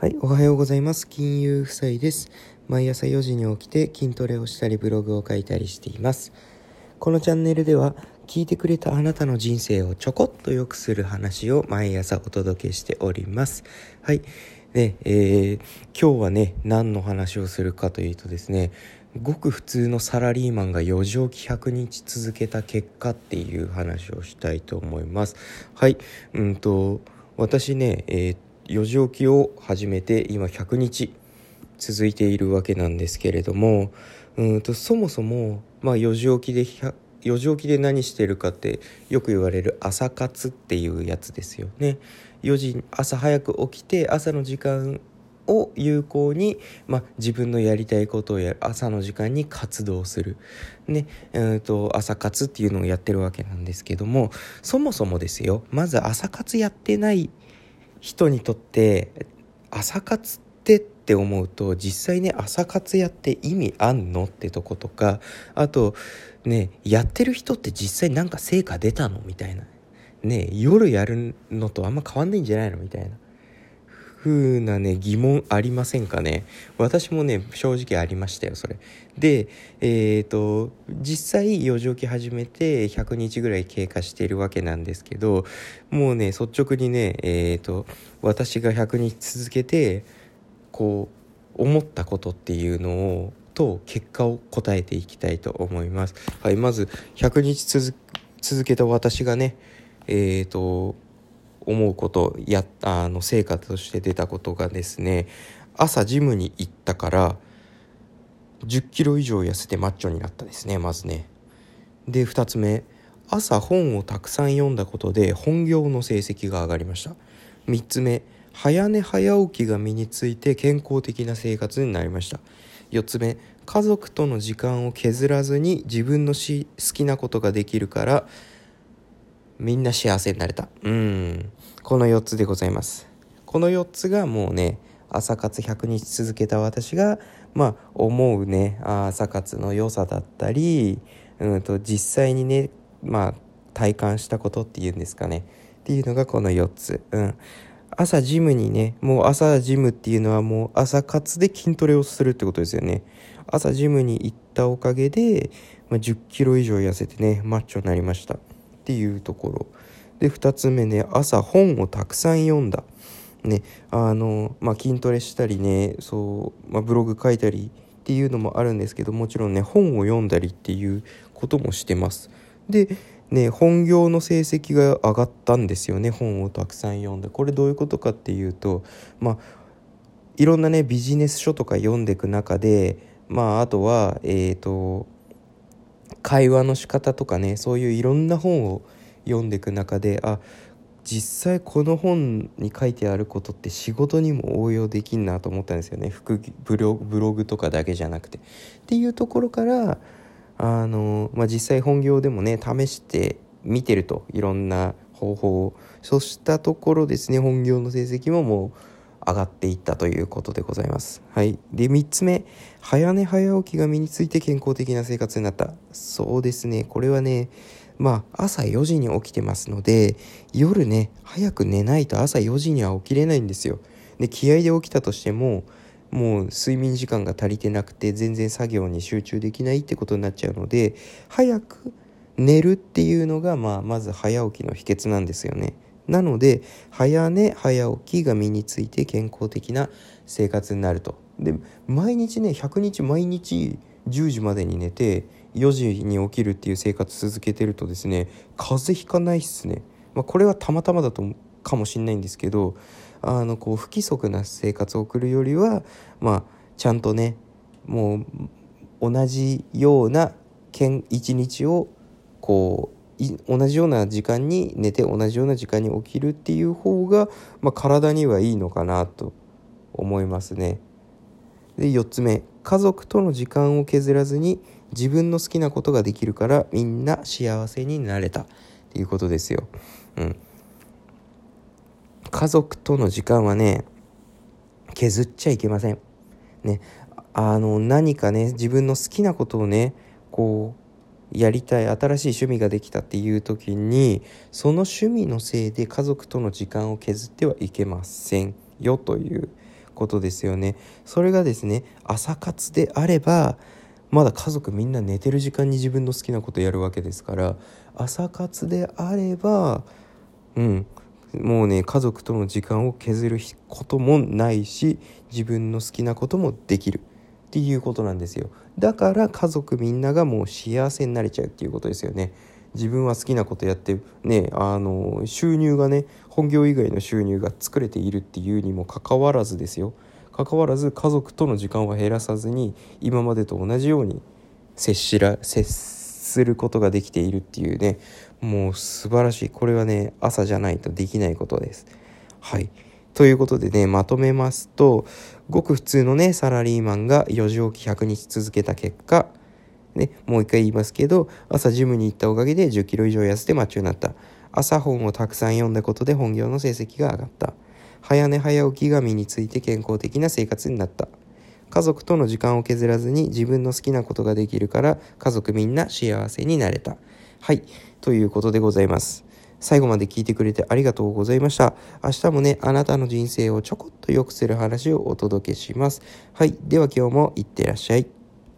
はい、おはようございます。金融夫妻です。毎朝4時に起きて筋トレをしたりブログを書いたりしています。このチャンネルでは聞いてくれたあなたの人生をちょこっと良くする話を毎朝お届けしております。はい。で、えー、今日はね、何の話をするかというとですね、ごく普通のサラリーマンが4時起き100日続けた結果っていう話をしたいと思います。はい。うんと、私ね、えー4時起きを始めて今100日続いているわけなんですけれどもうんとそもそも、まあ、4時起きで4時起きで何してるかってよく言われる朝活っていうやつですよね。4時朝早く起きて朝の時間を有効に、まあ、自分のやりたいことをやる朝の時間に活動する、ねえーと朝活っていうのをやってるわけなんですけどもそもそもですよまず朝活やってない人にとって朝活ってって思うと実際ね朝活やって意味あんのってとことかあとねやってる人って実際なんか成果出たのみたいな。ね夜やるのとあんま変わんないんじゃないのみたいな。風なね疑問ありませんかね？私もね正直ありましたよそれ。でえっ、ー、と実際4時起き始めて100日ぐらい経過しているわけなんですけどもうね率直にねえっ、ー、と私が100日続けてこう思ったことっていうのをと結果を答えていきたいと思います。はいまず100日続けた私がねえっ、ー、と思うことやあの成果として出たことがですね朝ジムに行ったから10キロ以上痩せてマッチョになったですねまずね。で2つ目朝本をたくさん読んだことで本業の成績が上がりました。3つ目早寝早起きが身について健康的な生活になりました。4つ目家族との時間を削らずに自分のし好きなことができるからみんな幸せになれた。うん。この4つでございます。この4つがもうね、朝活100日続けた私が、まあ、思うね、朝活の良さだったり、うんと、実際にね、まあ、体感したことっていうんですかね。っていうのがこの4つ。うん。朝ジムにね、もう朝ジムっていうのはもう朝活で筋トレをするってことですよね。朝ジムに行ったおかげで、まあ、10キロ以上痩せてね、マッチョになりました。っていうところ。で2つ目ね朝本をたくさん読んだ。ねあのまあ筋トレしたりねそう、まあ、ブログ書いたりっていうのもあるんですけどもちろんね本を読んだりっていうこともしてます。でね本業の成績が上がったんですよね本をたくさん読んで。これどういうことかっていうとまあいろんなねビジネス書とか読んでいく中でまああとはえっ、ー、と会話の仕方とかねそういういろんな本を読んでいく中であ実際この本に書いてあることって仕事にも応用できんなと思ったんですよね副ブログとかだけじゃなくて。っていうところからあの、まあ、実際本業でもね試して見てるといろんな方法をそうしたところですね本業の成績ももう上がっていったということでございます。はい。で、3つ目、早寝早起きが身について健康的な生活になった。そうですね、これはね、まあ、朝4時に起きてますので、夜ね、早く寝ないと朝4時には起きれないんですよ。で、気合で起きたとしても、もう睡眠時間が足りてなくて全然作業に集中できないってことになっちゃうので早く寝るっていうのが、まあ、まず早起きの秘訣なんですよね。なので早寝早起きが身について健康的な生活になると。で毎日ね100日毎日10時までに寝て4時に起きるっていう生活続けてるとですね風邪ひかないっすね、まあ、これはたまたまだとかもしんないんですけどあのこう不規則な生活を送るよりはまあちゃんとねもう同じような一日をこう同じような時間に寝て同じような時間に起きるっていう方が、まあ、体にはいいのかなと思いますね。で4つ目家族との時間を削らずに自分の好きなことができるからみんな幸せになれたっていうことですよ。うん、家族との時間はね削っちゃいけません。ね、あの何かね自分の好きなことをねこうやりたい新しい趣味ができたっていう時にその趣味のせいで家族との時間を削ってはいけませんよということですよね。それがですね朝活であればまだ家族みんな寝てる時間に自分の好きなことやるわけですから朝活であればうんもうね家族との時間を削ることもないし自分の好きなこともできる。っていうことなんですよ。だから家族みんながもう幸せになれちゃうっていうことですよね。自分は好きなことやってねあの収入がね本業以外の収入が作れているっていうにもかかわらずですよ。かかわらず家族との時間は減らさずに今までと同じように接しら接することができているっていうねもう素晴らしい。これはね朝じゃないとできないことです。はい。ということでねまとめますとごく普通のねサラリーマンが4時起き100日続けた結果ね、もう一回言いますけど朝ジムに行ったおかげで1 0キロ以上痩せてマッチョになった。朝本をたくさん読んだことで本業の成績が上がった。早寝早起きが身について健康的な生活になった。家族との時間を削らずに自分の好きなことができるから家族みんな幸せになれた。はいということでございます。最後まで聞いてくれてありがとうございました。明日もねあなたの人生をちょこっと良くする話をお届けします。はいでは今日もいってらっしゃい。